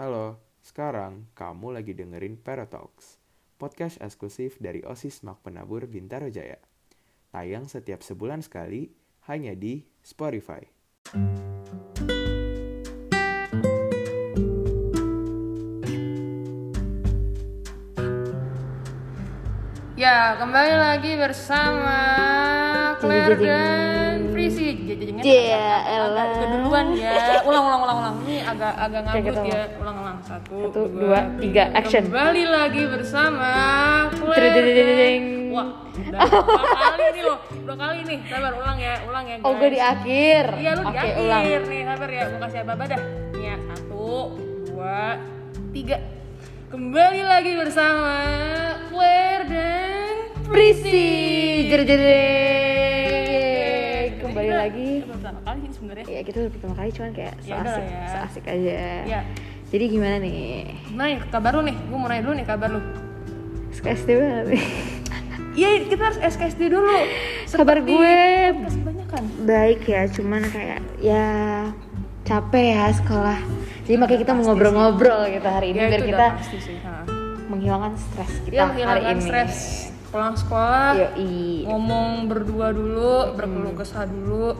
Halo, sekarang kamu lagi dengerin Paratalks, podcast eksklusif dari OSIS Mak Penabur Bintaro Jaya. Tayang setiap sebulan sekali, hanya di Spotify. Ya, kembali lagi bersama Claire Jeng, Prisi. Jeng-jengnya Iya, agak- agak keduluan ya. Ulang, ulang, ulang, ulang. Ini agak agak ngabut gitu. ya. Ulang, ulang. Satu, Satu, dua, tiga, action. Kembali lagi bersama jeng. Wah, udah dua kali nih loh. Dua kali nih. Sabar, ulang ya. Ulang ya, guys. Oh, gue di akhir. Iya, lu di Oke, akhir ulang. nih. Sabar ya. Gue kasih apa-apa dah. Nih ya, satu, dua, tiga. Kembali lagi bersama Claire dan Prisi. Jer jer lagi. Ini baru pertama kali sih sebenarnya. Ya, kita udah pertama kali cuman kayak Ya udah seasik, lah ya. seasik aja. Iya. Jadi gimana nih? Gimana ya kabar lu nih? Gue mau nanya dulu nih kabar lu. SKSD banget nih. Iya, kita harus SKSD dulu. Kabar gue baik ya, cuman kayak ya capek ya sekolah. Jadi makanya kita mau ngobrol-ngobrol gitu hari ini Ya, biar kita menghilangkan stres kita Ya, hari menghilangkan ini. stres. Pulang sekolah, Yoi. ngomong berdua dulu, berkeluh kesah dulu.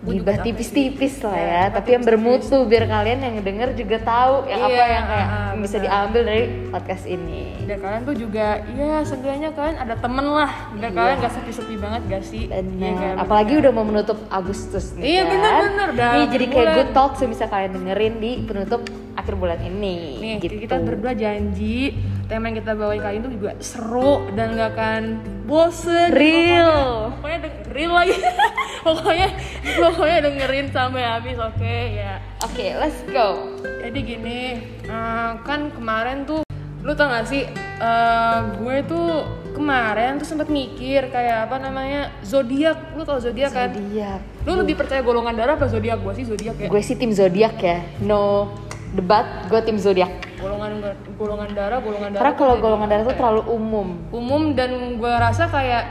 Gibah tipis-tipis sih. lah Ya, ya, gibah tapi yang bermutu biar kalian yang denger juga tahu yang apa Iya, yang kayak ah, bisa diambil dari podcast ini. Dan kalian tuh juga, ya seenggaknya kalian ada temen lah. Biar kalian gak sepi-sepi banget gak sih? Iya, Benar. nggak? Apalagi udah mau menutup Agustus nih. Iya, kan? bener-bener, dah Nih jadi kayak good talk yang bisa kalian dengerin di penutup akhir bulan ini. Nih, gitu. kita berdua janji tema yang kita bawain kali ini tuh juga seru dan gak akan bosen. Real. Pokoknya, pokoknya deng- real lagi. pokoknya pokoknya dengerin sampai habis, oke ya. Oke, let's go. Jadi gini, eh, kan kemarin tuh lu tau gak sih eh, gue tuh kemarin tuh sempat mikir kayak apa namanya zodiak lu tau zodiak kan Zodiak. lu lebih percaya golongan darah apa zodiak gue sih zodiak ya Gue sih tim zodiak ya. No debat, gue tim zodiak. Golongan golongan darah golongan darah Karena kalau golongan darah ya? terlalu umum. umum dan gue rasa kayak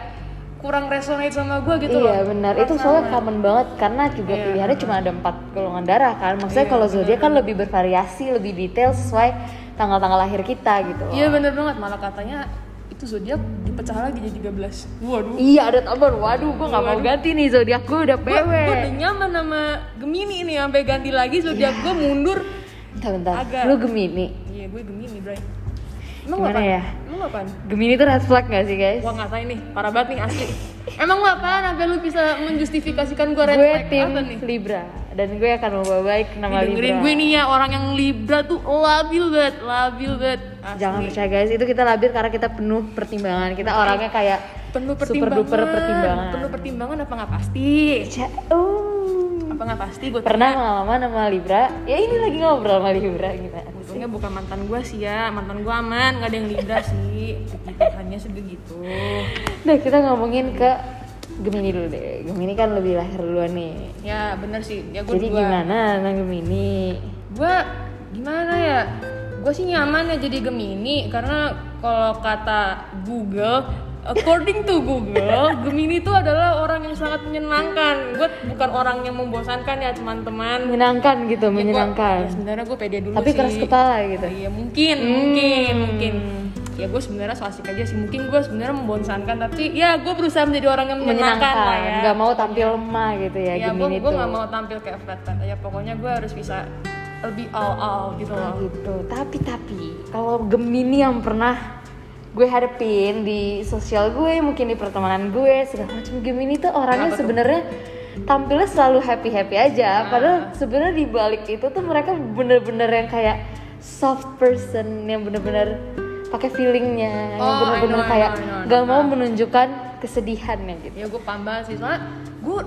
kurang resonate sama gue gitu loh iya benar, itu soalnya sama. common banget karena juga Iya. pilihannya cuma ada empat golongan darah kan. Maksudnya Iya, kalau zodiak kan lebih bervariasi, lebih detail sesuai tanggal-tanggal lahir kita gitu. loh. iya bener banget malah katanya itu zodiak dipecah lagi jadi 13 waduh Iya ada tambahan. Waduh, gue nggak mau ganti nih zodiak gue udah gue PW. udah nyaman sama Gemini nih sampai ganti lagi zodiak gue mundur Bentar, bentar. Agak. Lu Gemini. iya gue Gemini bray emang Gimana ya? emang apaan? Gemini tuh red flag gak sih guys? Wah ngatain nih, parah banget nih asli Emang lu apaan sampai lu bisa menjustifikasikan gue red gue flag? tim Apa nih? Libra dan gue akan membawa baik nama Nih, dengerin Libra. gue nih ya, orang yang Libra tuh labil banget, labil banget Asli. Jangan percaya guys, itu kita labil karena kita penuh pertimbangan. Kita orangnya kayak penuh super pertimbangan duper pertimbangan. Penuh pertimbangan apa nggak pasti? Jauh. Apa nggak pasti gue Pernah pengalaman sama Libra? Ya ini lagi ngobrol sama Libra sih? Untungnya bukan mantan gue sih ya, mantan gue aman, nggak ada yang Libra sih Begitu, hanya sebegitu Nah kita ngomongin ke Gemini dulu deh. Gemini kan lebih lahir duluan nih. Ya bener sih, ya gue Jadi gimana tentang Gemini? gue gimana ya gue sih nyaman ya jadi Gemini karena kalau kata Google according to Google Gemini itu adalah orang yang sangat menyenangkan gue bukan orang yang membosankan ya teman-teman Menyenangkan gitu, Ya, gua- menyenangkan. ya, sebenarnya gue pede dulu Tapi sih keras kepala gitu. iya mungkin Hmm. mungkin mungkin ya gue sebenarnya so asik aja sih mungkin gue sebenarnya membosankan tapi ya gue berusaha menjadi orang yang menyenangkan, lah ya Nggak mau tampil lemah gitu ya, ya gue Gemini gue tuh. nggak mau tampil kayak flat flat aja pokoknya gue harus bisa lebih all all gitu Nah, loh gitu. Tapi tapi kalau Gemini yang pernah gue hadepin di sosial gue, mungkin di pertemanan gue, segala macam Gemini tuh orangnya sebenarnya tampilnya selalu happy happy aja. Nah. Padahal sebenarnya di balik itu tuh mereka bener-bener yang kayak soft person yang bener-bener pakai feelingnya, yang Oh, bener-bener know, I kayak know, I know, I know. gak mau menunjukkan kesedihannya gitu. ya gue paham banget sih soalnya gue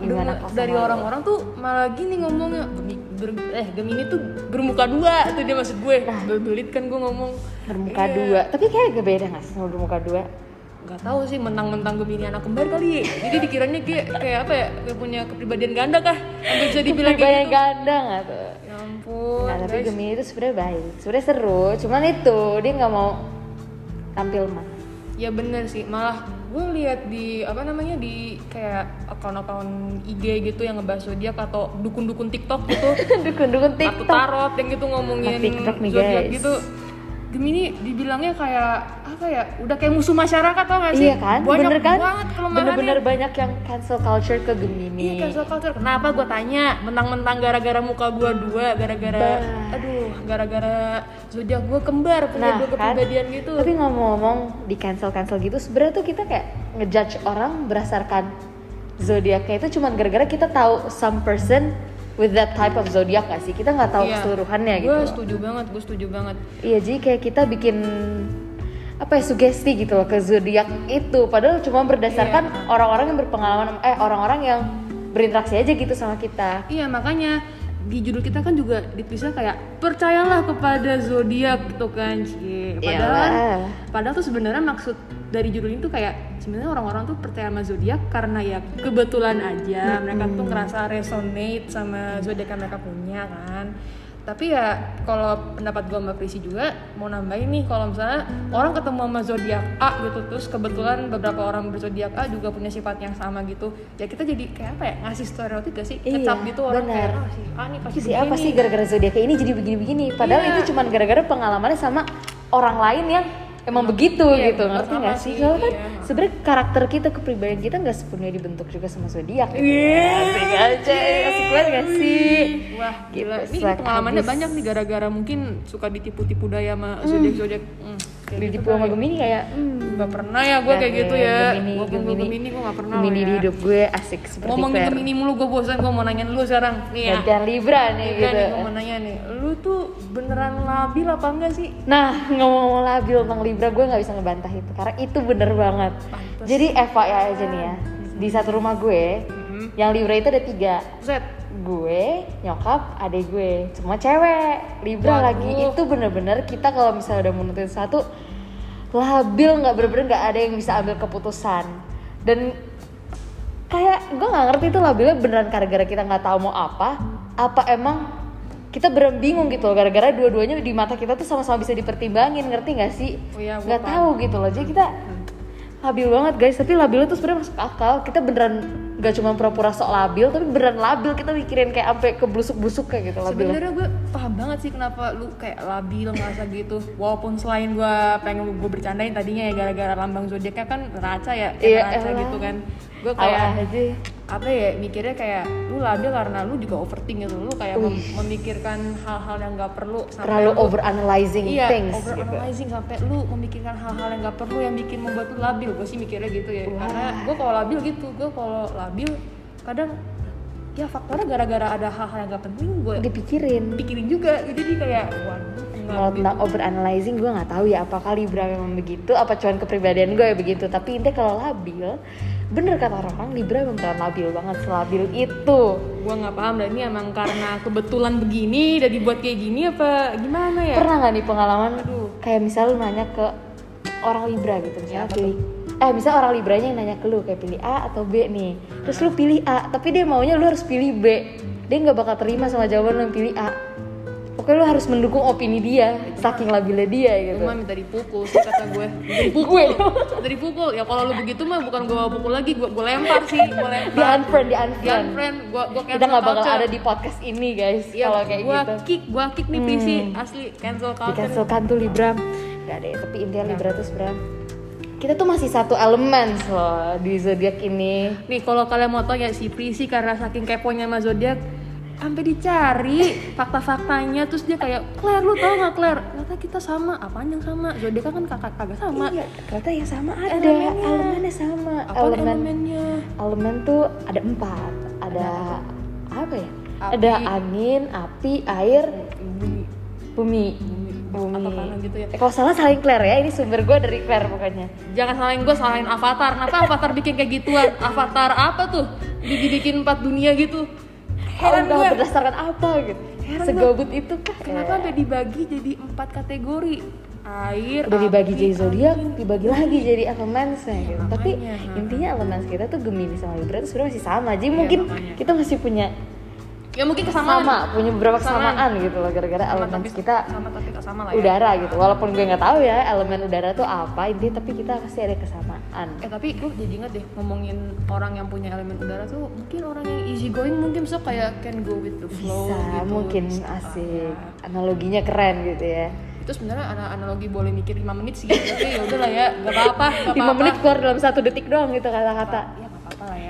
dari orang-orang tuh malah gini ngomongnya ber- eh Gemini tuh bermuka dua tuh dia maksud gue belit kan gue ngomong Bermuka Iya. dua, tapi kayak gak beda gak sih sama bermuka dua? nggak tahu sih mentang-mentang Gemini anak kembar kali jadi dikiranya kayak kayak apa ya kayak punya kepribadian ganda kah hampir bisa dibilang kayak gitu ganda gak tuh? ya ampun Nah, tapi guys. Gemini itu sebenarnya baik, sebenarnya seru. Cuman itu dia nggak mau tampil mah. ya bener sih malah gue lihat di apa namanya di kayak akun-akun IG gitu yang ngebahas zodiak atau dukun-dukun TikTok gitu. Dukun-dukun TikTok. Tarot yang gitu ngomongin nih, zodiak gitu Gemini dibilangnya kayak apa ya udah kayak musuh masyarakat tau gak sih Iya kan, banyak bener kan? banget Bener-bener banyak yang cancel culture ke Gemini. Iya cancel culture. Kenapa gue tanya? Mentang-mentang gara-gara muka gue dua, gara-gara, Bah. aduh, gara-gara zodiak gue kembar punya Nah, dua kan? kepribadian gitu. Tapi ngomong-ngomong di cancel cancel gitu, sebenarnya tuh kita kayak ngejudge orang berdasarkan zodiaknya itu cuman gara-gara kita tahu some person with that type of zodiak gak sih? Kita nggak tahu Iya. keseluruhannya Gue gitu. loh. setuju banget, gue setuju banget. Iya, jadi kayak kita bikin apa ya sugesti gitu loh ke zodiak itu padahal cuma berdasarkan Iya. orang-orang yang berpengalaman eh orang-orang yang berinteraksi aja gitu sama kita. Iya makanya di judul kita kan juga ditulisnya kayak percayalah kepada zodiak gitu kan, Cie. Padahal Iyalah. padahal tuh sebenarnya maksud dari judul ini tuh kayak sebenarnya orang-orang tuh percaya sama zodiak karena ya kebetulan aja mereka tuh ngerasa resonate sama zodiak yang mereka punya kan. Tapi ya kalau pendapat gua sama Prisi juga mau nambahin nih kalau misalnya orang ketemu sama zodiak A gitu terus kebetulan beberapa orang berzodiak A juga punya sifat yang sama gitu. Ya kita jadi kayak apa ya ngasih stereotip gak sih? Iya, Ngecap gitu orang benar. kayak ah, si A nih pasti si apa begini." sih gara-gara zodiak ini jadi begini-begini padahal Iya. itu cuman gara-gara pengalamannya sama orang lain yang emang begitu iya, gitu ngerti nggak sih soalnya kan iya. sebenarnya karakter kita kepribadian kita nggak sepenuhnya dibentuk juga sama zodiak gitu. Iya. asik aja asik banget gak sih Wah, gila. Gitu, Ini pengalamannya habis. banyak nih gara-gara mungkin suka ditipu-tipu daya sama zodiak-zodiak. Hmm, kayak gitu sama kali. Gemini kayak hmm, Gak pernah ya gue kayak gitu ya. Gemini, Gue Gemini, Gemini gue gak pernah Gemini loh di ya. hidup gue asik seperti Ngomongin Fer. Gemini mulu gue bosan gue mau nanyain lu sekarang. Nih ya. dan Libra nih Libra gitu nih gue mau nanya nih. Lu tuh beneran labil apa enggak sih? Nah, ngomong labil tentang Libra, gue nggak bisa ngebantah itu karena itu bener banget. Pantes. Jadi FYI aja nih ya, di satu rumah gue, Mhm. yang Libra itu ada tiga. Set. Gue, nyokap, adik gue, semua cewek. Libra Waduh. lagi itu bener-bener kita kalau misalnya udah menutup satu labil nggak bener-bener nggak ada yang bisa ambil keputusan dan kayak gue nggak ngerti itu labilnya beneran gara-gara kita nggak tahu mau apa apa emang kita beneran bingung gitu loh gara-gara dua-duanya di mata kita tuh sama-sama bisa dipertimbangin ngerti nggak sih Oh iya, nggak paham. tahu gitu loh jadi kita labil banget guys tapi labilnya tuh sebenarnya masuk akal kita beneran nggak cuma pura-pura sok labil tapi beneran labil kita mikirin kayak sampai ke busuk-busuk kayak gitu labilnya Sebenarnya gue paham banget sih kenapa lu kayak labil ngerasa gitu. Walaupun selain gue pengen gue bercandain tadinya ya gara-gara lambang zodiaknya kan raca ya, kayak Iya, raca elah. gitu kan. Gue kayak aja apa ya mikirnya kayak lu labil karena lu juga overthink gitu. Lu kayak mem- memikirkan hal-hal yang gak perlu sampai terlalu lu- over analyzing Iya, things over gitu. analyzing sampai lu memikirkan hal-hal yang gak perlu yang bikin membuat lu labil. Gue sih mikirnya gitu ya. Wah. Karena gue kalau labil gitu, gue kalau labil kadang ya faktornya gara-gara ada hal-hal yang gak penting gue dipikirin pikirin juga jadi kayak waduh kalau gitu. tentang over analyzing gue nggak tahu ya apakah Libra memang begitu apa cuman kepribadian gue ya begitu tapi intinya kalau labil bener kata orang Libra memang beneran labil banget selabil itu. Gue nggak paham dan ini emang karena kebetulan begini dan dibuat kayak gini apa gimana ya? Pernah nggak nih pengalaman Aduh. kayak misal lu nanya ke orang Libra gitu misalnya Ya, pilih eh misal orang Libranya yang nanya ke lu kayak pilih A atau B nih terus lu pilih A tapi dia maunya lu harus pilih B. Dia nggak bakal terima sama jawaban lu yang pilih A pokoknya lu harus mendukung opini dia saking labilnya dia gue gitu. mah minta dipukul sih kata gue. Dipukul. Gue minta dipukul. Ya kalau lu begitu mah bukan gue bawa pukul lagi gue gue lempar sih gue di lempar unfriend di di unfriend unfriend gue gue kita nggak bakal ada di podcast ini guys Iya, kalau kayak gua gitu. kick, gua kick nih PC asli cancel di culture. cancelkan tuh Libra. Nggak ada ya tapi intinya Libra tuh sebenarnya. Kita tuh masih satu elemen loh di zodiak ini. Nih kalau kalian mau tau ya si Prisi karena saking keponya sama zodiak sampai dicari fakta-faktanya terus dia kayak Claire lu tau gak Claire? Ternyata kita sama. Apaan yang sama? Zodiak kan kakak kagak sama. Iya ternyata yang sama ada. Elemennya. elemennya sama. Apa elemen elemennya? elemen tuh ada empat. Ada apa ya? Api. ada angin api air bumi. bumi. Bumi. Atau gitu ya? Eh, kalau salah saling Claire ya ini sumber gue dari Claire pokoknya. Jangan salahin gue salahin avatar. Kenapa avatar bikin kayak gituan? Avatar apa tuh? Dibikin empat dunia gitu heran Oh, gue. berdasarkan apa gitu. Heran segabut itu kah? Kenapa sampai dibagi jadi empat kategori? Air udah dibagi api, jadi zodiak dibagi lagi jadi elemennya gitu. Tapi makanya, ha. intinya elemen kita tuh Gemini sama Libra tuh sebenarnya masih sama. Jadi Iya, mungkin makanya. kita masih punya ya mungkin kesamaan sama punya beberapa Kesamaan. kesamaan gitu loh gara-gara elemen tapi kita sama tapi sama lah ya udara gitu walaupun gue nggak tahu ya elemen udara tuh apa intinya tapi kita pasti ada kesamaan Eh tapi gue jadi inget deh ngomongin orang yang punya elemen udara tuh mungkin orang yang easy going mungkin so kayak can go with the flow bisa gitu. mungkin asik analoginya keren gitu ya Itu sebenarnya ana- analogi boleh mikir 5 menit sih gitu. tapi ya udahlah ya gak apa-apa gak lima apa-apa. menit keluar dalam satu detik doang gitu kata-kata Ya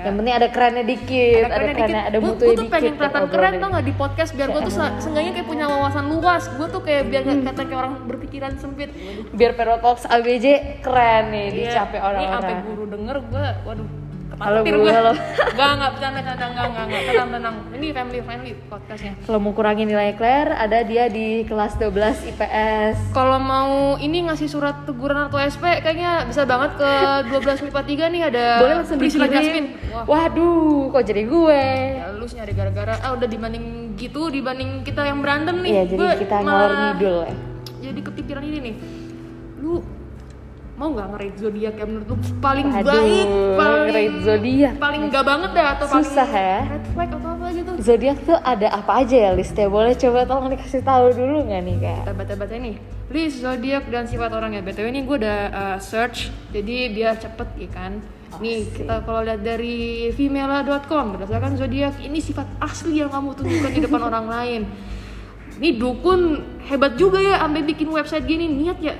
ya. yang penting ada kerennya dikit ada, kerennya kerennya dikit. ada Gua- mutunya gua tuh dikit pengen kelihatan obrolan keren tau gak di podcast biar gue tuh se- seenggaknya kayak punya wawasan luas gue tuh kayak biar Hmm. kelihatan kayak orang berpikiran sempit biar Perotox ABJ keren nih Iya, dicapai Ini sampai orang-orang guru denger gue, waduh Halo, Bu, gue. halo. Gak, gak, bercanda, bercanda, enggak, enggak, enggak, tenang, tenang. Ini family friendly podcastnya. kalau mau kurangin nilai Claire ada dia di kelas 12 IPS Kalau mau ini ngasih surat teguran atau SP, kayaknya bisa banget ke 12 MIPA 3 nih ada boleh langsung Priscilla Jasmine. Wah, waduh kok jadi gue ya lu nyari gara-gara, ah udah dibanding gitu, dibanding kita yang berantem nih. iya jadi gue kita ngalor ngidul ya Jadi kepikiran ini nih, lu mau nggak nge-rate zodiak yang menurut lu paling Aduh, baik, paling nge-rate zodiak. paling nggak banget dah atau paling Susah ya. red flag atau apa gitu. zodiak tuh ada apa aja ya listnya boleh coba tolong dikasih tahu dulu nggak nih kak kita baca-baca nih list zodiak dan sifat orangnya btw ini gue udah uh, search jadi biar cepet ya kan nih Asik. kita kalau lihat dari female.com berdasarkan zodiak ini sifat asli yang kamu tunjukkan di depan orang lain ini dukun hebat juga ya sampai bikin website gini niat ya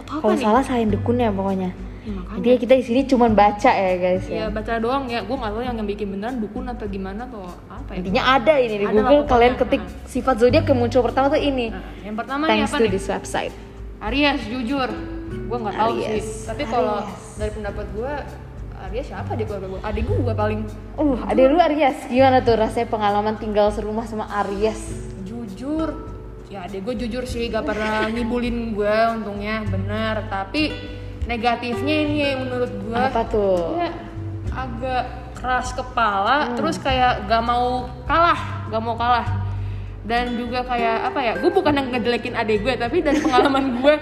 atau apa kalau nih? salah salahin dukunnya pokoknya. Ya, makanya. Intinya kita di sini cuma baca ya guys ya. Ya baca doang ya. Gue nggak tahu yang yang bikin beneran dukun atau gimana atau apa ya. Intinya ada ini di Ada Google. kalian ketik Nah. sifat zodiak yang muncul pertama tuh ini. Nah, yang pertama nih thanks apa to nih? this website. Aries jujur. Gue nggak tahu sih. Tapi kalau dari pendapat gue Aries siapa di keluarga gue adik gue paling. Uh ada lu Aries. Gimana tuh rasanya pengalaman tinggal serumah sama Aries? Jujur ya adik gue jujur sih gak pernah ngibulin gue untungnya benar tapi negatifnya ini yang menurut gue apa tuh? dia agak keras kepala terus kayak gak mau kalah gak mau kalah. Dan juga kayak apa ya gue bukan yang ngejelekin adik gue tapi dari pengalaman gue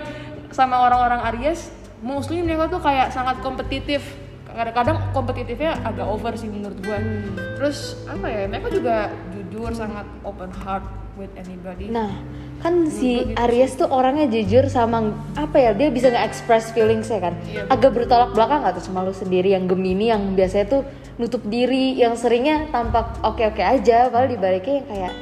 sama orang-orang Aries mostly mereka tuh kayak sangat kompetitif. Kadang-kadang kompetitifnya agak over sih menurut gue terus apa ya mereka juga jujur sangat open heart with anybody. Nah, kan si Aries tuh orangnya jujur sama apa ya dia bisa nge-express feelings ya kan. Iya, Agak bertolak belakang gak tuh sama lu sendiri yang Gemini yang biasanya tuh nutup diri, yang seringnya tampak oke-oke aja, padahal dibaliknya yang kayak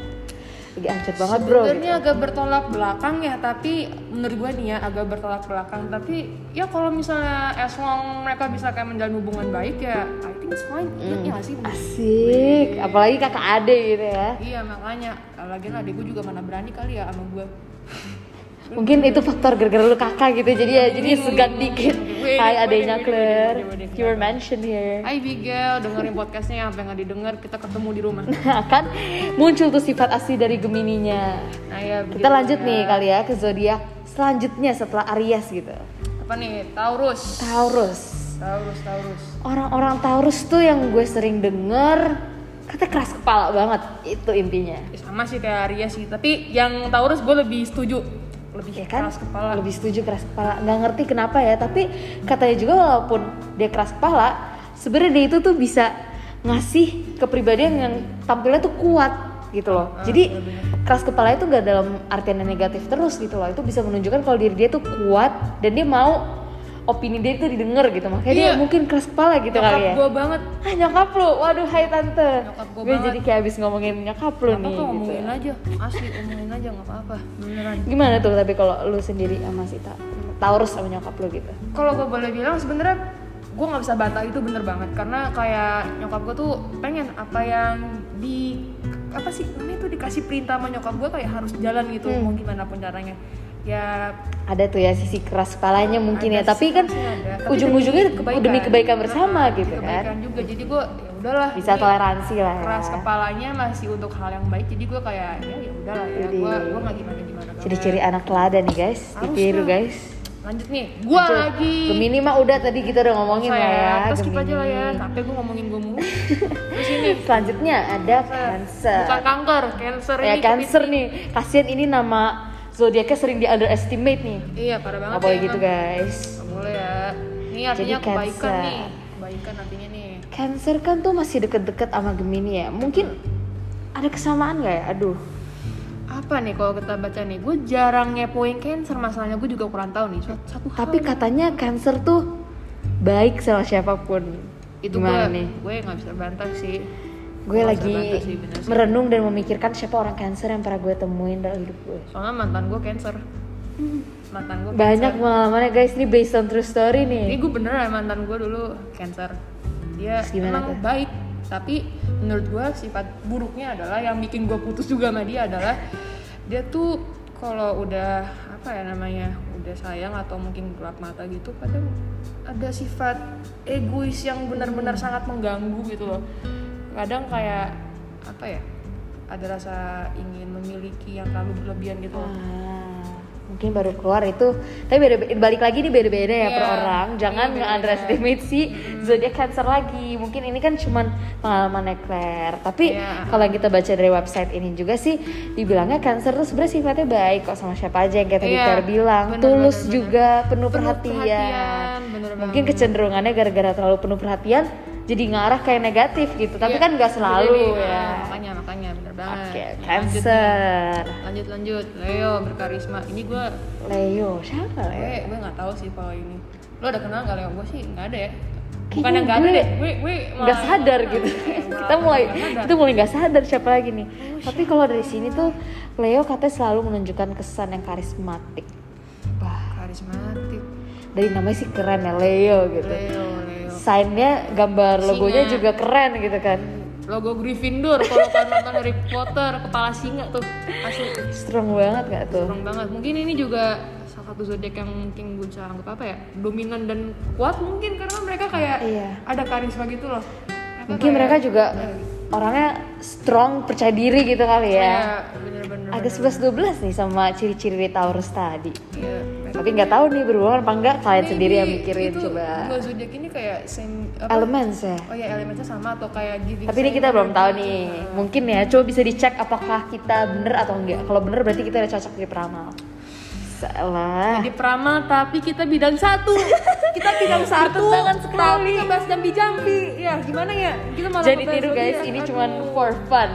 lagi ancur banget bro. Sebenarnya Gitu. agak bertolak belakang ya, tapi menurut gue nih ya agak bertolak belakang. Tapi ya kalau misalnya as long mereka bisa kayak menjalin hubungan baik ya, I think it's fine. Iya nggak sih? Asik, apalagi kakak ade gitu ya. Iya makanya, lagi adik gue juga mana berani kali ya sama gue. Mungkin itu faktor gara-gara lu kakak gitu, jadi ya jadi segan dikit. Wait, Hai wait, adenya wait, wait, Claire, you were mentioned here. Hai Bigel, dengerin podcastnya sampai nggak didengar, kita ketemu di rumah. kan muncul tuh sifat asli dari Gemininya. Nah ya. Kita lanjut ya. nih kali ya ke zodiak selanjutnya setelah Aries gitu. Apa nih? Taurus. Taurus. Taurus, Taurus. Orang-orang Taurus tuh yang gue sering denger katanya keras kepala banget itu intinya. Ya, sama sih kayak Aries sih, tapi yang Taurus gue lebih setuju. Lebih Ya kan? keras kepala. Lebih setuju keras kepala. Nggak ngerti kenapa ya, tapi katanya juga walaupun dia keras kepala, sebenarnya dia itu tuh bisa ngasih kepribadian yang tampilnya tuh kuat gitu loh. Ah, Jadi keras kepala itu gak dalam artian yang negatif terus gitu loh. Itu bisa menunjukkan kalau diri dia tuh kuat dan dia mau opini dia itu didengar gitu. Makanya dia Iya. mungkin keras kepala gitu Nyokap kali ya. gue banget. Ah nyokap lu, waduh hai tante Nyokap Gue banget. jadi kayak abis ngomongin nyokap lu nih gitu ngomongin aja, asli ngomongin aja nggak apa-apa, beneran. Gimana tuh tapi kalau lu sendiri sama si Ta- Taurus sama nyokap lu gitu Kalau gue boleh bilang sebenarnya gue nggak bisa bantah itu bener banget karena kayak nyokap gue tuh pengen apa yang di apa sih namanya tuh dikasih perintah sama nyokap gue kayak harus jalan gitu Hmm. mau gimana pun caranya ya. Ada tuh ya sisi keras kepalanya mungkin ya. Tapi kan. Tapi ujung-ujungnya demi demi kebaikan. bersama Nah, gitu kan. kebaikan juga. Jadi gue ya udahlah Bisa toleransi lah ya. keras kepalanya masih untuk hal yang baik. Jadi gue kayak ya ya udahlah ya. Gue gue nggak gimana gimana Ciri-ciri anak teladan nih guys Ditiru guys. Lanjut nih. Gue lagi. Gemini mah udah tadi kita udah ngomongin lah ya terus skip aja lah ya. Capek gue ngomongin gue mulu. Terus ini. Selanjutnya ada Cancer. bukan kanker cancer Ya ini Cancer nih. Kasian ini nama zodiaknya sering di underestimate nih. Iya parah banget Gak boleh ya, gitu emang. guys. Nggak boleh ya. Ini artinya Jadi kebaikan Cancer. nih. Kebaikan artinya nih. Cancer kan tuh masih deket-deket sama Gemini ya. Mungkin ada kesamaan nggak ya? Aduh. Apa nih kalau kita baca nih? Gue jarang ngepoin cancer masalahnya gue juga kurang tahu nih. Satu, satu hal tapi nih. katanya cancer tuh baik sama siapa pun. Itu gimana gue nih gue nggak bisa bantah sih gue Nggak lagi sih, sih. merenung dan memikirkan siapa orang cancer yang pernah gue temuin dalam hidup gue. Soalnya mantan gue cancer. Mantan gue banyak pengalamannya guys. Ini based on true story ini nih gue bener ya mantan gue dulu cancer. Dia gimana emang tuh? baik tapi menurut gue sifat buruknya adalah yang bikin gue putus juga sama dia adalah dia tuh kalau udah apa ya namanya udah sayang atau mungkin gelap mata gitu kadang ada sifat egois yang benar-benar sangat mengganggu gitu loh kadang kayak apa ya ada rasa ingin memiliki yang terlalu berlebihan gitu. Ah, mungkin baru keluar itu tapi beda balik lagi nih beda-beda ya per Iya, orang jangan iya, beda-beda. nge-underestimate si zodiac cancer lagi mungkin ini kan cuman pengalamannya Claire tapi Iya. kalau yang kita baca dari website ini juga sih dibilangnya cancer tuh sebenarnya sifatnya baik kok sama siapa aja yang kayak tadi Iya, Claire bilang bener, tulus bener, bener. juga penuh, Penuh perhatian, perhatian, bener mungkin banget. kecenderungannya gara-gara terlalu penuh perhatian jadi ngarah kayak negatif gitu tapi Iya, kan nggak selalu jadi, ya. ah, makanya makanya bener banget. Oke Nah, nih. cancer. Lanjut lanjut. Leo berkarisma. Ini gue Leo siapa gue Leo? Gue nggak tahu sih kalau ini. Lo ada kenal nggak Leo? Gue sih nggak ada ya. Bukan yang nggak ada gue deh. Gue gue nggak sadar gitu. Eh, malah kita mulai sadar. kita mulai nggak sadar siapa lagi nih. Tapi kalau dari sini tuh Leo katanya selalu menunjukkan kesan yang karismatik. Wah karismatik. Dari namanya sih keren ya Leo gitu. Leo signnya gambar logonya Singa. juga keren gitu kan. Logo Gryffindor kalau kalian nonton Harry Potter kepala singa tuh asli strong banget gak tuh? Serem banget. Mungkin ini juga salah satu zodiak yang mungkin gue bisa anggap apa ya dominan dan kuat mungkin karena mereka kayak Iya. ada karisma gitu loh. Mungkin kayak- mereka juga orangnya strong percaya diri gitu kali ya Iya, bener-bener ada 11-12 nih sama ciri-ciri Taurus tadi Iya. tapi nggak tahu nih berhubungan apa enggak kalian Maybe sendiri yang mikirin itu coba dua zodiak ini kayak same apa? elements ya Oh ya elemennya sama atau kayak giving Tapi ini kita belum tahu gitu. nih. Mungkin ya, coba bisa dicek apakah kita bener atau enggak. Kalau bener berarti kita udah cocok di peramal. Salah. Di peramal tapi kita bidang satu. kita bidang satu. Bertentangan sekali. Tapi ngebahas jambi-jambi. Ya gimana ya? Kita malah Jadi tiru guys, zodiak. ini Aduh. cuman for fun.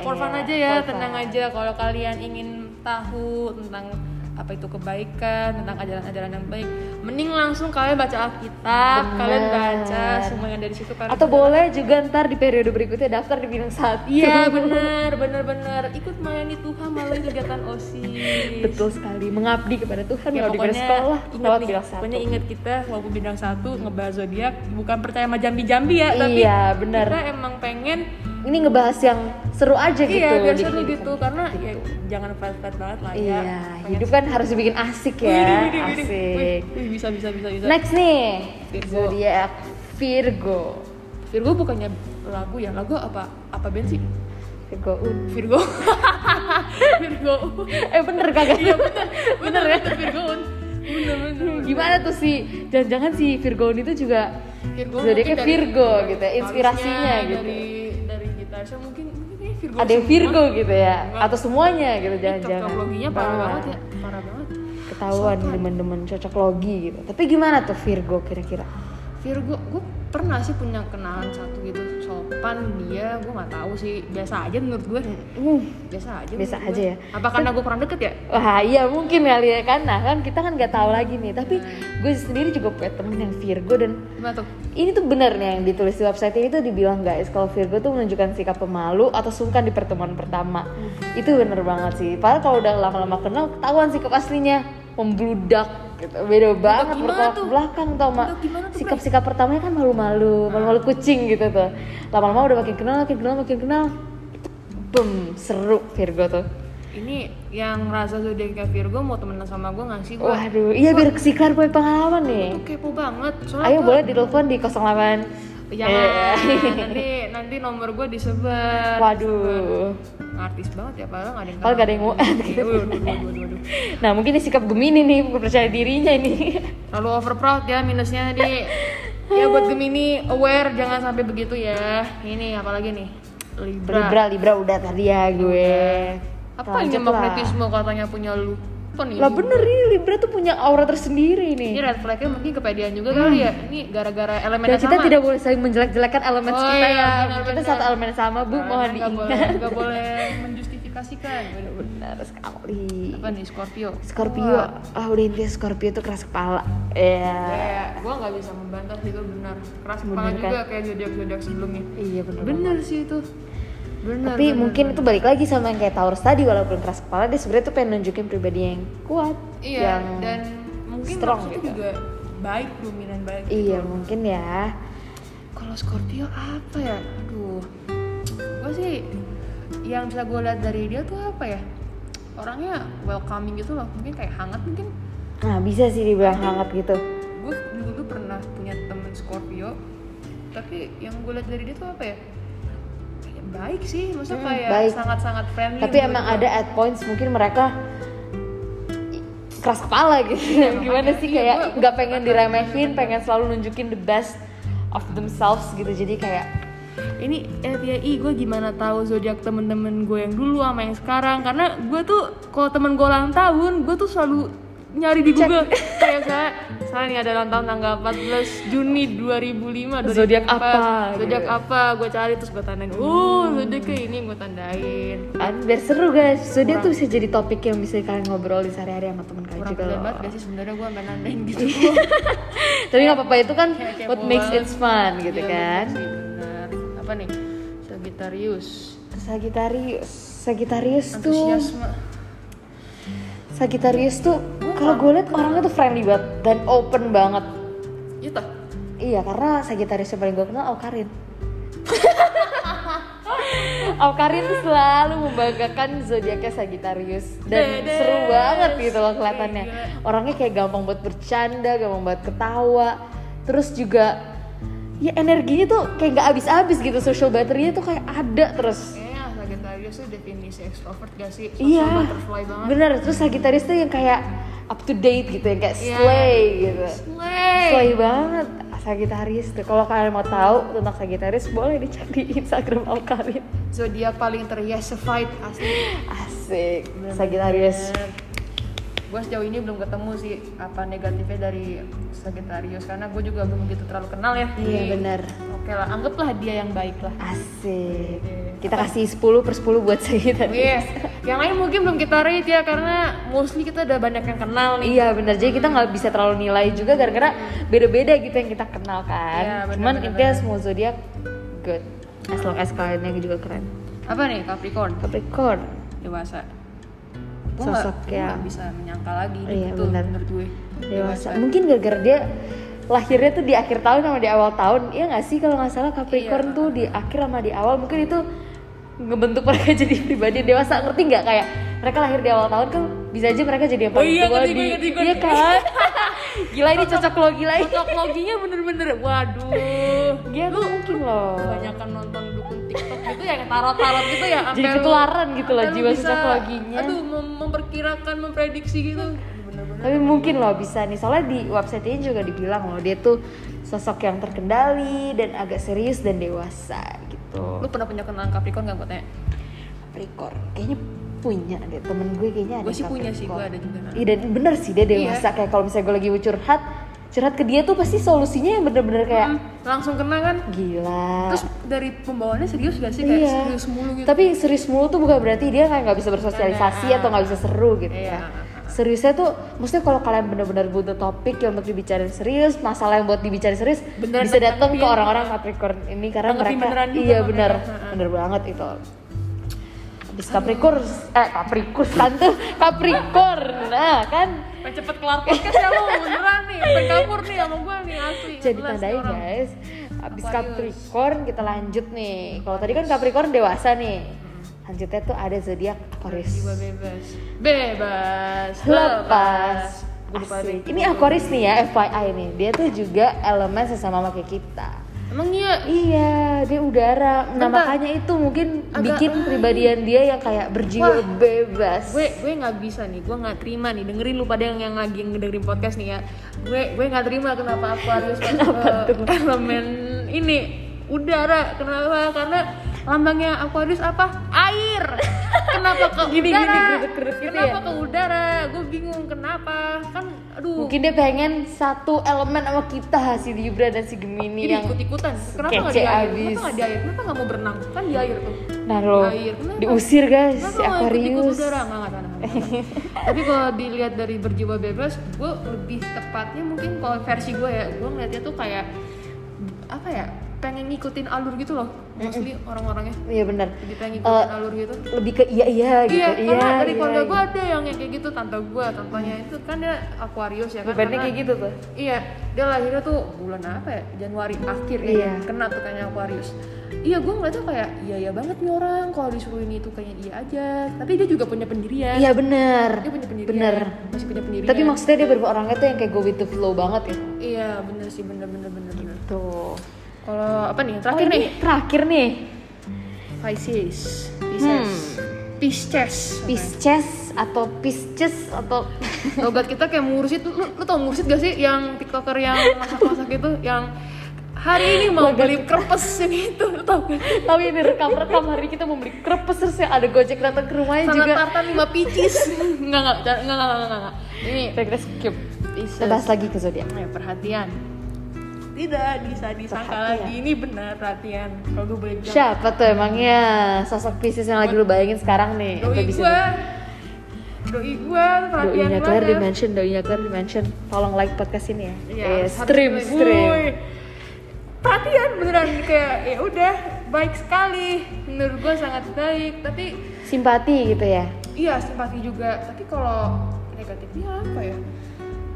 for fun Iya, aja ya, tenang aja kalau kalian ingin tahu tentang apa itu kebaikan, tentang ajaran-ajaran yang baik, mending langsung kalian baca Alkitab, Bener. kalian baca semua yang dari situ karena Atau boleh juga ntar di periode berikutnya daftar di bidang satu. Iya benar, benar benar. Ikut melayani Tuhan melalui kegiatan OSIS. Betul sekali. Mengabdi kepada Tuhan Ya, di sekolah ingat lewat nih, bidang satu. pokoknya ingat kita walaupun bidang satu ngebahas zodiak bukan percaya sama jambi-jambi ya, tapi Iya, benar. kita emang pengen Ini ngebahas yang seru aja gitu. iya biar seru kehidupan gitu karena ya gitu. jangan flat-flat banget lah ya. Iya, Pengen- hidup kan harus dibikin asik ya. wih, wih, wih. Asik. Wih, wih, bisa bisa bisa bisa. Next nih, Virgo. zodiak Virgo. Virgo bukannya lagu ya? Lagu apa? Apa band sih? Virgo Un. Virgo. Virgo. Eh bener kagak? Iya bener, bener ya? Virgo. Bener bener. Gimana tuh sih? Jangan-jangan si Virgo itu juga Virgo zodiaknya dari- Virgo dari gitu ya, inspirasinya gitu. dari gitarisnya mungkin Virgo Ada yang semua. Virgo gitu ya, Enggak. atau semuanya gitu jangan-jangan. cocokloginya parah Wah, banget ya parah banget Ketahuan demen-demen cocok logi gitu. Tapi gimana tuh Virgo kira-kira? Virgo gue pernah sih punya kenalan satu gitu sopan dia gue nggak tahu sih. Biasa aja menurut gue Hmm. biasa aja Biasa aja gue. ya. apa karena gue kurang deket ya? Wah iya mungkin kali ya. Kan, nah kan kita kan nggak tahu lagi nih. Tapi gue sendiri juga punya temen yang Virgo dan tuh? ini tuh bener nih yang ditulis di website ini tuh dibilang guys kalau Virgo tuh menunjukkan sikap pemalu atau sungkan di pertemuan pertama. Itu bener banget sih. Padahal kalau udah lama-lama kenal ketahuan sikap aslinya. Membludak gitu. Beda banget bertolak tuh? belakang tau mak. sikap-sikap pertamanya kan malu-malu malu-malu kucing gitu tuh. Lama-lama udah makin kenal makin kenal makin kenal. Boom seru Virgo tuh. Ini yang rasa zodiaknya Virgo mau temenan sama gue nggak sih gue waduh iya biar si Claire punya pengalaman nih. tuh kepo banget. Soalnya ayo boleh ditelepon di 08 Jangan, Eh. nanti nanti nomor gue disebar. waduh Artis banget ya, padahal nggak ada yang Padahal nggak ada yang mau. Nah mungkin ini sikap Gemini nih, percaya dirinya ini. Terlalu over proud ya minusnya di ya buat Gemini aware jangan sampai begitu ya. Ini apalagi nih Libra. Libra, Libra udah tadi ya gue. Apa ini magnetisme katanya punya lu? Apa nih Lah bener ini Libra tuh punya aura tersendiri ini nih. red flagnya mungkin kepedean juga kali ya ini gara-gara elemen Dan yang kita sama tidak boleh saling menjelek-jelekan elemen Oh kita iya, ya. benar, kita benar. satu elemen sama, Bu, Karena mohon nggak boleh diingat. nggak boleh menjustifikasikan Benar sekali. apa nih Scorpio Scorpio, Wah, ah udah intinya Scorpio tuh keras kepala. Ya. kayak gue nggak bisa membantah sih itu benar keras kepala Bener, juga kan? kayak zodiak zodiak sebelumnya Iya benar. bener sih itu bener Tapi bener, mungkin bener. itu balik lagi sama yang kayak Taurus tadi walaupun keras kepala dia sebenarnya tuh pengen nunjukin pribadi yang kuat. iya yang dan mungkin strong gitu. juga baik dominan baik gitu. Iya mungkin ya. kalau Scorpio apa ya aduh gue sih yang bisa gue lihat dari dia tuh apa ya orangnya welcoming gitu loh mungkin kayak hangat mungkin Nah bisa sih dibilang hangat gitu. gue dulu pernah punya temen Scorpio tapi yang gue lihat dari dia tuh apa ya baik sih maksudnya Hmm, kayak baik. sangat-sangat friendly Tapi emang ada at points mungkin mereka keras kepala gitu. Gimana sih iya, kayak nggak pengen diremehin, pengen selalu nunjukin the best of themselves gitu. Jadi kayak ini FYI gue gimana tahu zodiak temen-temen gue yang dulu sama yang sekarang karena gue tuh kalau temen gue ulang tahun gue tuh selalu nyari di Google. Kayak saya saya nih ada ulang tahun tanggal 14 Juni 2005 2004. Zodiak apa, zodiak gitu. apa? Gue cari terus gue tandain. Oh zodiaknya ini gue tandain. Kan biar seru guys. So dia tuh bisa jadi topik yang bisa kalian ngobrol di sehari-hari sama temen kalian juga loh. banget gak sih sebenarnya? Gue sampai nandain gitu. Tapi nggak apa-apa itu kan Kayak what makes it fun gitu Iya, kan. bener. Apa nih? Sagittarius. Sagittarius, Sagittarius tuh Sagittarius tuh kalau gue liat orangnya tuh friendly banget dan open banget. iya Iya karena Sagittarius yang paling gue kenal Aukarin. Aukarin tuh selalu membanggakan zodiaknya Sagittarius dan Dedes. seru banget gitu loh kelihatannya. Gila. Orangnya kayak gampang buat bercanda, gampang buat ketawa. Terus juga ya energinya tuh kayak nggak habis-habis gitu social battery-nya tuh kayak ada terus. Kayaknya Sagittarius tuh definisi extrovert gak sih? Social Iya, butterfly banget. bener. Terus Sagittarius tuh yang kayak up to date gitu, yang kayak Iya. slay gitu. Slay. Slay banget Sagittarius tuh. Kalau kalian mau tahu tentang Sagittarius, boleh dicek di Instagram Alkarin. Zodiak paling teryesified asli. Asik. Sagittarius. Gue sejauh ini belum ketemu sih apa negatifnya dari Sagittarius karena gue juga belum gitu terlalu kenal ya. Iya bener. Oke lah, anggaplah dia yang baik lah. Asik. Kita kasih 10 per 10 buat Sagittarius. Iya, yang lain mungkin belum kita rate ya karena mostly kita udah banyak yang kenal nih. Iya bener, jadi kita nggak bisa terlalu nilai juga gara-gara beda-beda gitu yang kita kenal kan. Iya, bener, Cuman bener, intinya semua zodiak good. As long as kaliannya juga keren. Apa nih Capricorn? Capricorn. Dewasa. Gue Sosok nggak yang- bisa menyangka lagi Iya, gitu benar. menurut gue. dewasa. Mungkin gara-gara dia lahirnya tuh di akhir tahun sama di awal tahun. Iya nggak sih kalau nggak salah Capricorn Iya. tuh di akhir sama di awal mungkin itu ngebentuk mereka jadi pribadi dewasa ngerti nggak kayak mereka lahir di awal tahun kan bisa aja mereka jadi yang Oh iya, tua di iya kan gila ini cocok lo gila ini Cocok loginya bener-bener, waduh. Iya tuh mungkin loh Kebanyakan nonton dukun TikTok gitu ya, yang tarot-tarot gitu ya. Jadi lu- ketularan gitu loh lu jiwa bisa, cocok loginya. Aduh, mem- memperkirakan, memprediksi gitu. Tapi mungkin loh bisa nih soalnya di website ini juga dibilang loh dia tuh sosok yang terkendali dan agak serius dan dewasa gitu Lu pernah punya kenalan Capricorn gak gue tanya? Capricorn kayaknya punya deh temen gue kayaknya ada Gue sih punya sih, gue ada juga. iya dan bener sih dia dewasa kayak kalau misalnya gue lagi curhat curhat ke dia tuh pasti solusinya yang bener-bener kayak Hmm, langsung kena kan? gila Terus dari pembawaannya serius gak sih? Kayak iya serius mulu gitu. tapi serius mulu tuh bukan berarti dia kayak nggak bisa bersosialisasi Bener. atau nggak bisa seru gitu Iya. ya seriusnya tuh maksudnya kalau kalian benar-benar butuh topik yang untuk dibicarain serius masalah yang buat dibicarain serius Beneran bisa datang ke orang-orang Capricorn ini karena mereka iya bener Heeh. bener banget itu Habis Capricorn eh Capricorn tante Capricorn nah kan cepet kelar podcast ya lu, beneran nih. Pengen kabur nih sama gue nih, asli. jadi tandain orang. guys Habis Aquarius. Capricorn kita lanjut nih kalau tadi kan Capricorn dewasa nih lanjutnya tuh ada zodiak Aquarius bebas. Bebas. lepas Asik. ini Aquarius nih ya FYI nih dia tuh juga elemen sesama sama kayak kita Emang iya iya dia udara. Nah makanya itu mungkin Agak- bikin kepribadian dia yang kayak berjiwa Wah. bebas. gue gue nggak bisa nih gue nggak terima nih. Dengerin lu pada yang yang lagi dengerin podcast nih ya. Gue gue nggak terima kenapa aku harus eh, elemen ini udara. Kenapa? Karena lambangnya Aquarius apa? Air kenapa ke Gini, udara? gini, geruduk-geruduk gitu kenapa ya? ke udara? Gue bingung kenapa. Kan aduh. Mungkin dia pengen satu elemen sama kita si Libra dan si Gemini ini yang ikut-ikutan. Kenapa nggak di air? abis. Kenapa nggak di air? Kenapa nggak mau berenang? Kan di air tuh. nah lo diusir guys Kenapa si Aquarius. udara? Nggak, nggak, nggak, nggak, nggak. Tapi kalau dilihat dari berjiwa bebas, gue lebih tepatnya mungkin kalau versi gue ya, gue ngeliatnya tuh kayak apa ya? Pengen ngikutin alur gitu loh. Mostly orang-orangnya Iya benar. lebih pengen ngikutin Eh, alur gitu. Lebih ke iya iya gitu. Iya, karena dari iya, keluarga iya. gue ada yang kayak gitu tante gue, tantenya itu kan dia Aquarius ya kan. Karena- kayak gitu tuh. Iya, dia lahirnya tuh bulan apa ya? Januari akhir ya. Iya. Kena tuh kayaknya Aquarius. Iya, gue ngeliatnya kayak iya iya banget nih orang kalau disuruh ini tuh kayaknya iya aja. Tapi dia juga punya pendirian. Iya benar. Dia punya pendirian. Bener. Masih punya pendirian. Tapi maksudnya dia beberapa orangnya tuh yang kayak go with the flow banget ya. Iya, bener sih, bener bener bener bener. Tuh. Kalau apa nih? Terakhir Oh, nih, Terakhir nih. Pisces. Pisces. Pisces. Pisces atau Pisces atau Logat kita kayak mursid, lu, lu tau mursid gak sih yang tiktoker yang masak-masak itu yang hari ini mau beli krepes yang itu, tau? Tapi ini rekam-rekam hari kita mau beli krepes terus ya ada gojek datang ke rumahnya Sangat juga. tartan lima picis Enggak, enggak, enggak, enggak, enggak, enggak, enggak. Ini Kita skip. Pisces bahas lagi ke zodiak. Eh, perhatian Tidak bisa disangka Perhatian. lagi, ini benar perhatian Kalau gue boleh bilang Siapa tuh emangnya sosok Pisces yang lagi lu bayangin sekarang nih? Doi bisa gue Doi gue, perhatian Doinya Claire banget dimension, doinya Claire dimension. Tolong like podcast ini ya. Iya, Eh, stream, stream. Woi. Perhatian beneran kayak ya udah baik sekali menurut gue sangat baik tapi Simpati gitu ya. Iya simpati juga, tapi kalau negatifnya apa ya?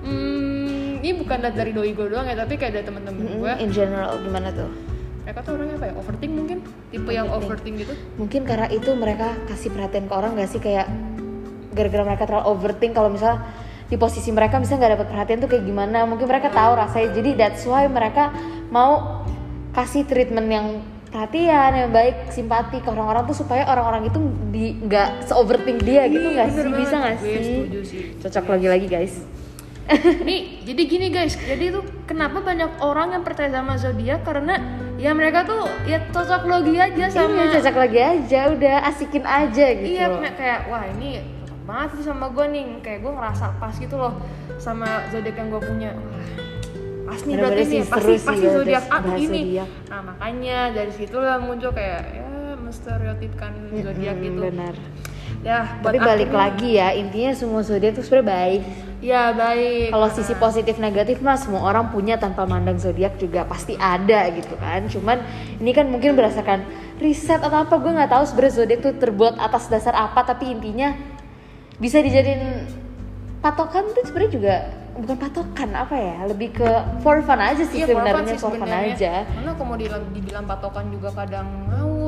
Hmm, ini bukan dari doi gue doang ya, tapi kayak dari temen-temen Mm-mm, gue. In general gimana tuh? Mereka tuh orangnya apa ya? Overthink mungkin, tipe yang overthink gitu. Mungkin karena itu mereka kasih perhatian ke orang gak sih kayak gara-gara mereka terlalu overthink kalau misalnya di posisi mereka misalnya nggak dapat perhatian tuh kayak gimana mungkin mereka tahu rasanya jadi that's why mereka mau kasih treatment yang perhatian yang baik simpati ke orang-orang tuh supaya orang-orang itu di nggak se overthink dia gitu Iya, nggak sih banget. bisa nggak Gue sih sih. cocok lagi-lagi guys Nih, jadi gini guys, jadi tuh kenapa banyak orang yang percaya sama zodiak karena ya mereka tuh ya cocok logi aja sama iya cocok lagi aja udah asikin aja gitu Iya, loh. kayak- kayak wah ini cocok banget sih sama gue nih, kayak gue ngerasa pas gitu loh sama zodiak yang gue punya. Wah, pas nih berarti sih, nih, pasti sih pasti zodiak aku ini. zodiak. Nah makanya dari situ lah muncul kayak ya menstereotipkan zodiak Mm, gitu. benar Ya, tapi balik akhirnya- lagi ya intinya semua zodiak tuh sebenarnya baik Ya baik. Kalau sisi positif negatif mah semua orang punya tanpa mandang zodiak juga pasti ada gitu kan. Cuman ini kan mungkin berdasarkan riset atau apa gue nggak tahu sebenarnya zodiak tuh terbuat atas dasar apa tapi intinya bisa dijadiin patokan tuh sebenarnya juga bukan patokan apa ya lebih ke for fun aja sih Iya, for fun sebenarnya sih for fun aja. Karena kalau mau dibilang, dibilang patokan juga kadang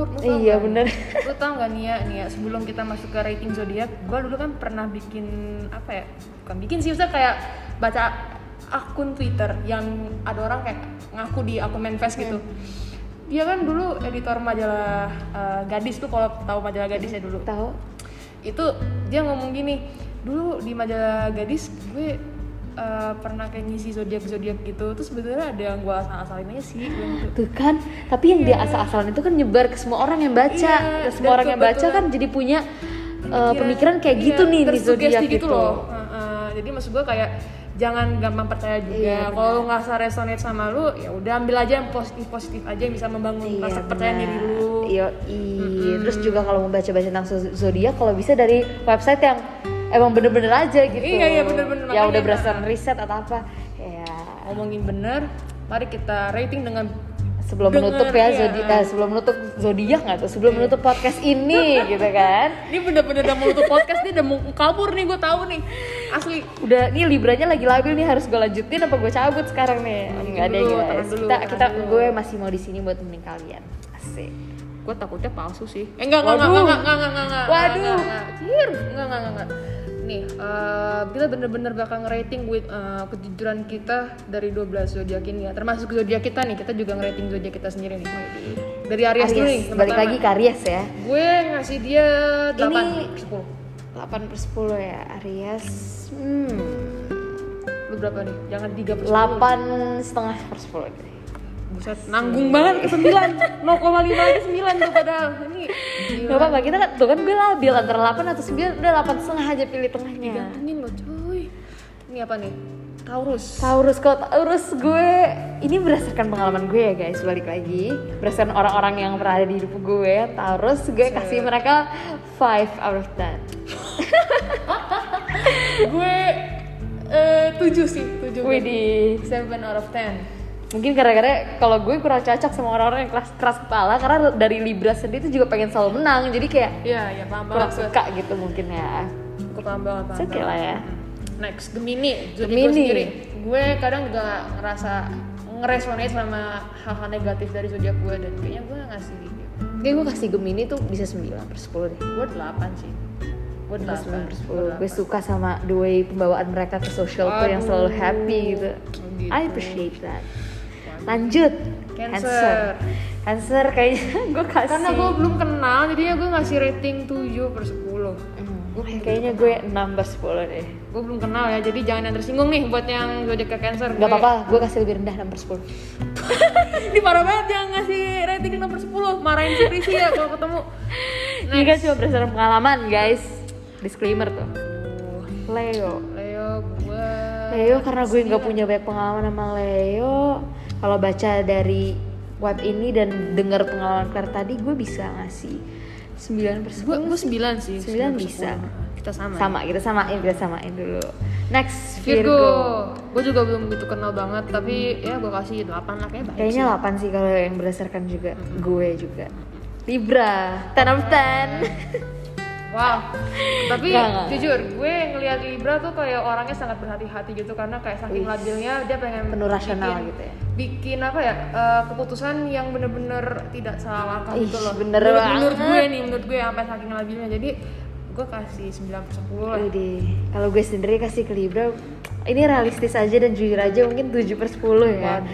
ngawur. lu tau Iya, nggak? bener. Lu tau gak nih nih ya, sebelum kita masuk ke rating zodiak, gua dulu kan pernah bikin apa ya? Bukan bikin sih, maksudnya kayak baca akun Twitter yang ada orang kayak ngaku di akun Manfest gitu. Dia kan dulu editor majalah eh, Gadis tuh kalau tahu majalah Gadis ya dulu Tahu? itu dia ngomong gini dulu di majalah gadis gue uh, pernah kayak ngisi zodiak zodiak gitu terus sebenarnya ada yang gue asal-asalin aja sih. Gitu. Tuh kan, tapi yang dia asal-asalan itu kan nyebar ke semua orang yang baca. Iya, Dan semua dan orang yang baca kan jadi punya uh, pemikiran kayak gitu Iya, nih di zodiak gitu gitu. loh. Uh, uh, jadi maksud gue kayak jangan gampang percaya juga. Iya, kalau lu ngerasa resonate sama lu ya udah ambil aja yang positif positif aja yang bisa membangun Iya, rasa percaya diri lu. Yo, Terus juga kalau mau baca-baca tentang zo- zodiak, kalau bisa dari website yang emang bener-bener aja gitu. Iya, iya, bener-bener. Ya udah berdasarkan riset atau apa. Ya. ngomongin bener mari kita rating dengan Sebelum menutup ya iya. zodiak, eh, sebelum menutup zodiak nggak tuh? Sebelum menutup podcast ini, gitu kan? ini bener-bener udah mau tutup podcast dia udah mau kabur nih gue tahu nih asli Udah, nih libranya lagi labil nih harus gue lanjutin apa gue cabut sekarang nih? Enggak ada dulu, kita, kita, dulu. gue masih mau di sini buat temenin kalian. Asik. gue takutnya palsu sih eh enggak enggak Waduh. enggak enggak enggak enggak enggak Waduh. enggak, enggak, Cier. enggak enggak enggak, enggak nih eh, kita bener-bener bakal ngerating with eh, kejujuran kita dari 12 zodiak ini ya termasuk zodiak kita nih kita juga ngerating zodiak kita sendiri nih dari Aries, dulu nih Aries, balik pertama. lagi ke Aries ya. gue ngasih dia 8 Ini- per 10 8 per 10 ya Aries. Hmm. lu berapa nih jangan 3 per 10 8 setengah per 10 deh. Buset nanggung banget ke 9 0,5 aja 9 tuh padahal. Ini Gak apa-apa, kita kan, tuh kan gue labil antara 8 atau 9, udah 8 setengah aja pilih tengahnya. Gantengin loh cuy. Ini apa nih? Taurus. Taurus, kalau Taurus gue, ini berdasarkan pengalaman gue ya guys, balik lagi. Berdasarkan orang-orang yang pernah ada di hidup gue, Taurus gue kasih mereka 5 out of 10 gue eh 7 sih 7 Widih. 7 out of 10 Mungkin gara-gara kalau gue kurang cocok sama orang-orang yang keras, keras kepala Karena dari Libra sendiri tuh juga pengen selalu menang, jadi kayak Iya, ya paham kurang banget gue. suka gitu mungkin ya. Gue paham banget, paham lah ya. Next, Gemini, jadi gue Gemini. sendiri. Gue kadang juga ngerasa ngeresonate sama hal-hal negatif dari zodiak gue dan kayaknya gue ngasih Kayak gue kasih Gemini tuh bisa 9 per 10 deh. Gue 8 sih. Gue Bisa 8 9 per 10 Gue suka sama the way pembawaan mereka ke social tuh yang selalu happy gitu. Gitu. I appreciate that Lanjut. Cancer. Cancer. Kayaknya gue kasih. Karena gue belum kenal jadinya gue ngasih rating 7 per 10 Hmm, kayaknya gue 6 per 10 deh. Gue belum kenal ya jadi jangan yang tersinggung nih buat yang zodiak ke cancer. Gak apa-apa, gue kasih lebih rendah 6 per 10 ini parah banget yang ngasih rating 6 per 10 marahin si Risi ya kalau ketemu. Ini kan cuma berdasarkan pengalaman guys. Disclaimer tuh. Leo. Leo gue Leo karena gue nggak punya banyak pengalaman sama Leo kalau baca dari web ini dan dengar pengalaman Claire tadi gue bisa ngasih 9 per 10 gue gue 9 sih 9 per bisa. 10. kita sama sama kita samain kita samain dulu. Next Virgo, Virgo, gue juga belum gitu kenal banget tapi ya gue kasih 8 lah kayak baik kayaknya 8 sih kalau yang berdasarkan juga gue juga. Libra 10 of 10 Wow, tapi nggak. jujur gue ngelihat Libra tuh kayak orangnya sangat berhati-hati gitu karena kayak saking labilnya dia pengen Penuh rasional gitu ya. Bikin apa ya eh, keputusan yang bener-bener tidak salah langkah Ih, gitu loh. bener menurut, banget. menurut gue nih, menurut gue sampai saking labilnya jadi gue kasih 9 per 10 lah. Kalau gue sendiri kasih ke Libra ini realistis aja dan jujur aja mungkin 7 per 10 ya Waduh,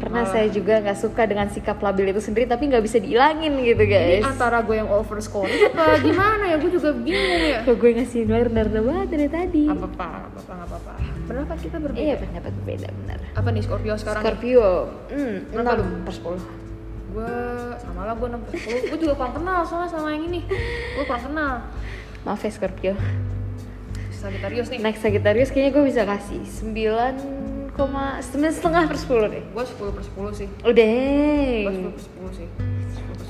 karena malah. saya juga nggak suka dengan sikap labil itu sendiri tapi nggak bisa dihilangin gitu Ini guys antara gue yang over scoring apa gimana ya? Gue juga bingung ya. Kok gue ngasih nilai rendah-rendah banget dari tadi Apa apa, apa apa, apa-apa. Pendapat kita berbeda. Iya pendapat berbeda benar. Apa nih Scorpio sekarang? nih? Scorpio. Hmm, Berapa 6 lu? per 10 gue sama lah gue 6 per 10 gue juga kurang kenal soalnya sama yang ini. Gue kurang kenal. Maaf ya Scorpio. Sagittarius nih. Next Sagittarius kayaknya gue bisa kasih 9 koma sembilan setengah per 10 deh. Gue 10 per 10 sih. Udah. Gue 10 per 10 sih. 10 per 10.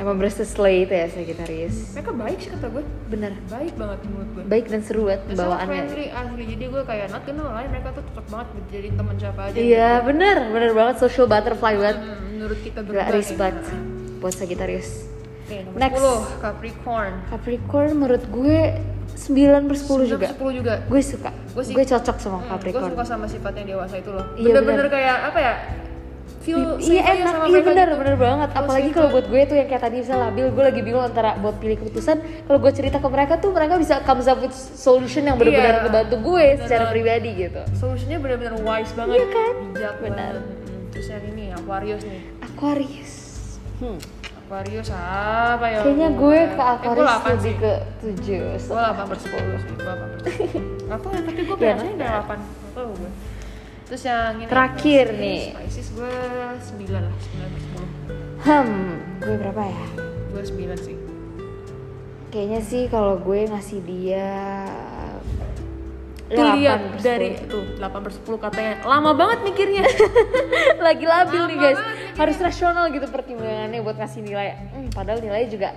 Emang berasa slay itu ya Sagittarius mereka baik sih kata gue. Bener. Baik banget menurut gue. Baik dan seru banget Terus bawaannya. friendly asli. Jadi gue kayak not kenal lah mereka tuh cocok banget buat jadi teman siapa aja. Iya bener. Bener banget. Social butterfly banget. Hmm, menurut kita Gak berdua respect nih. buat Sagittarius nomor Next. 10 Capricorn. Capricorn menurut gue 9 per 10 juga. 10 juga. Gue suka. Gue sih- gue cocok sama Hmm, gue Capricorn suka sama sifatnya dewasa itu loh. Iya, bener-bener bener. kayak apa ya feel iya enak. sama iya mereka bener gitu. bener banget. Terus apalagi kalau buat gue tuh yang kayak tadi bisa labil gue lagi bingung antara buat pilih keputusan. Kalau gue cerita ke mereka tuh mereka bisa comes up with solution yang benar-benar Iya. ngebantu gue Bener secara pribadi gitu. Solusinya benar-benar wise banget. Iya kan? bijak Benar. banget. Mm, terus yang ini Aquarius nih. Aquarius. Hmm. Aquarius apa ya? Kayaknya gue ke Eh, gue Aquarius 8 lebih ke 7 gue 8 per 10 sih gue 8 per 10 gak tau ya tapi gue Iya, biasanya udah 8 gak tau gue terus yang ini Terakhir Pisces, nih. Pisces gue 9 lah 9 per 10 hmm gue berapa ya? Gue 9 sih. Kayaknya sih kalau gue ngasih dia Tuh ya, lihat 8 per dari 10. tuh 8 per 10 katanya. Lama banget mikirnya. Lagi labil nih Lama guys. banget mikirnya. harus rasional gitu pertimbangannya buat ngasih nilai. Hmm, padahal nilainya juga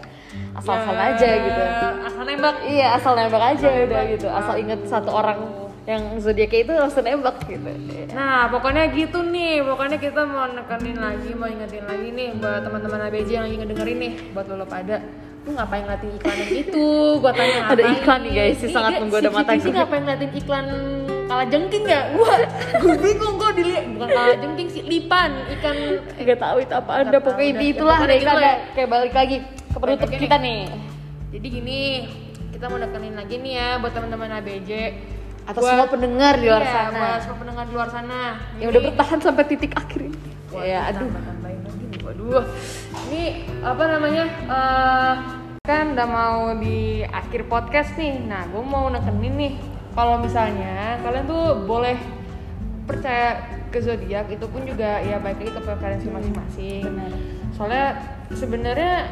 asal-asal Ya, aja gitu. asal nembak. Iya asal nembak aja Asal udah nembak. gitu. Asal inget satu orang yang zodiaknya itu langsung nembak gitu Nah, pokoknya gitu nih. Pokoknya kita mau nekenin lagi, mau ingetin lagi nih buat teman-teman ABJ yang lagi ngedengerin nih, buat lo pada lu ngapain ngeliatin iklan yang itu? Gua tanya Ada ngapain? iklan nih, guys, yang Nih, sangat menggoda si mata gue. ngapain ngeliatin iklan kala jengking ya? Gua gua bingung gua dilihat bukan kala jengking sih, lipan ikan eh, nggak tahu itu apa ada Nggak pokoknya dah. itulah ada iklan gitu ada kayak balik lagi ke penutup kita nih Jadi gini, kita mau nekenin lagi nih ya buat teman-teman ABJ atau Buat- semua pendengar di luar iya, sana buat semua pendengar di luar sana. yang udah bertahan sampai titik akhir ini Wah, ya aduh tambah-tambahin lagi nih. Waduh. Ini apa namanya? eh kan udah mau di akhir podcast nih. Nah, gue mau nekenin nih. Kalau misalnya kalian tuh boleh percaya ke zodiak itu pun juga ya baik lagi ke preferensi masing-masing. Soalnya sebenarnya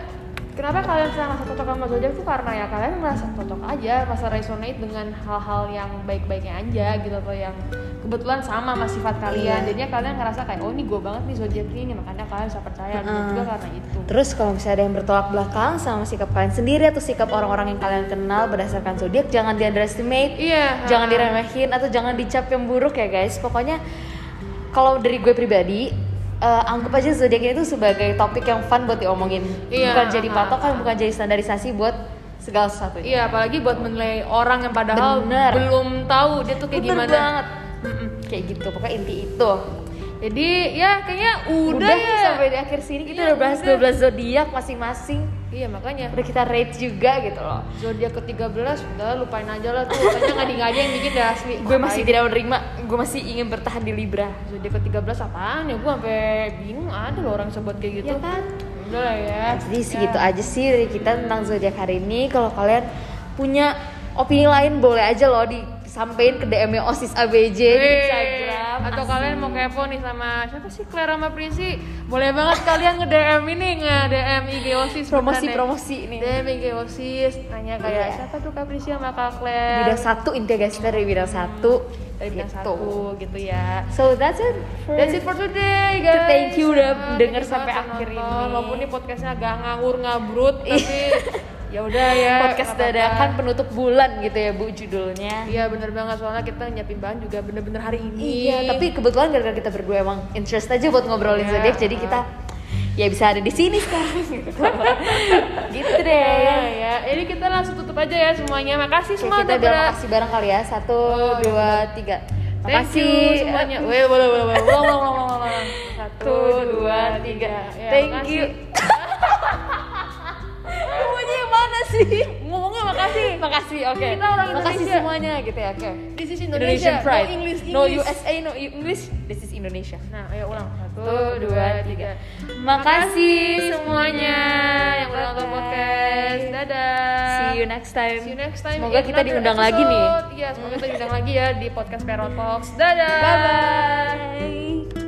kenapa kalian sangat cocok sama zodiak tuh karena ya kalian merasa cocok aja, merasa resonate dengan hal-hal yang baik-baiknya aja gitu atau yang kebetulan sama sama sifat kalian. Iya. Jadinya kalian ngerasa kayak oh ini gue banget nih zodiak ini makanya kalian bisa percaya gitu Mm-mm. juga karena itu. Terus kalau misalnya ada yang bertolak belakang sama sikap kalian sendiri atau sikap orang-orang yang kalian kenal berdasarkan zodiak, jangan di underestimate, Iya. jangan diremehin atau jangan dicap yang buruk ya guys. Pokoknya kalau dari gue pribadi eh, anggap aja zodiak ini tuh sebagai topik yang fun buat diomongin, Iya, bukan jadi patokan, bukan jadi standarisasi buat segala sesuatunya. Iya, apalagi buat menilai orang yang padahal Bener. belum tahu dia tuh kayak Bener gimana. banget. Mm-mm, kayak gitu, pokoknya inti itu. Jadi ya kayaknya udah, Udah, ya. sampai di akhir sini kita Iya, udah bahas udah. 12 zodiak masing-masing. Iya makanya. Udah kita rate juga gitu loh. zodiak ke-13 udah lupain aja lah tuh. Katanya nggak nggak aja yang bikin dah asli. gue masih tidak menerima. Gue masih ingin bertahan di libra. Zodiak ke-13 apaan ya? Gue sampai bingung. Ada loh orang sebut kayak gitu. ya kan? Udah lah ya. jadi segitu aja sih dari kita tentang zodiak hari ini. Kalau kalian punya opini lain boleh aja loh disampaikan ke DM osis abj di Wih, instagram atau Asik. kalian mau kepo nih sama siapa sih Clara sama Prisi boleh banget kalian nge DM ini nge DM IG OSIS promosi beneran deh. promosi nih DM IG OSIS nanya kayak Iya. siapa tuh Kak Prisi sama Kak Claire bidang satu intinya guys dari bidang satu dari bidang Gitu. satu gitu ya so that's it for That's it for today guys. Thank you udah Ah, denger sampai akhir ini. Walaupun ini podcastnya agak ngawur ngabrut tapi ya udah ya. podcast nggak apa-apa. dadakan penutup bulan gitu ya bu judulnya Iya bener banget soalnya kita nyiapin bahan juga bener-bener hari ini. Iya, tapi kebetulan gara-gara kita berdua emang interest aja buat ngobrolin Iya, zodiak, jadi kita ya bisa ada di sini sekarang. gitu deh. ya, ya. Ini kita langsung tutup aja ya semuanya. Makasih Oke, semua kita bilang pada- makasih bareng kali ya. Satu, Oh, dua, tiga. Thank Makasih you semuanya. Weh, boleh, boleh, boleh. Ulang, ulang, ulang, ulang. Satu, dua, tiga. Ya, Thank makasih. you. Semuanya yang mana sih? Ngomongnya makasih. Makasih, oke. Kita orang Makasih Indonesia. semuanya gitu ya, oke. This is Indonesian Indonesia. pride. No English, No English. USA, no English. This is Indonesia. Nah, ayo ulang. Satu, dua, tiga. Makasih semuanya yang udah nonton podcast. Dadah. See you next time. See you next time. Semoga kita diundang lagi nih. episode. Iya, semoga kita diundang lagi ya di podcast Pero Talks. Dadah. Bye bye.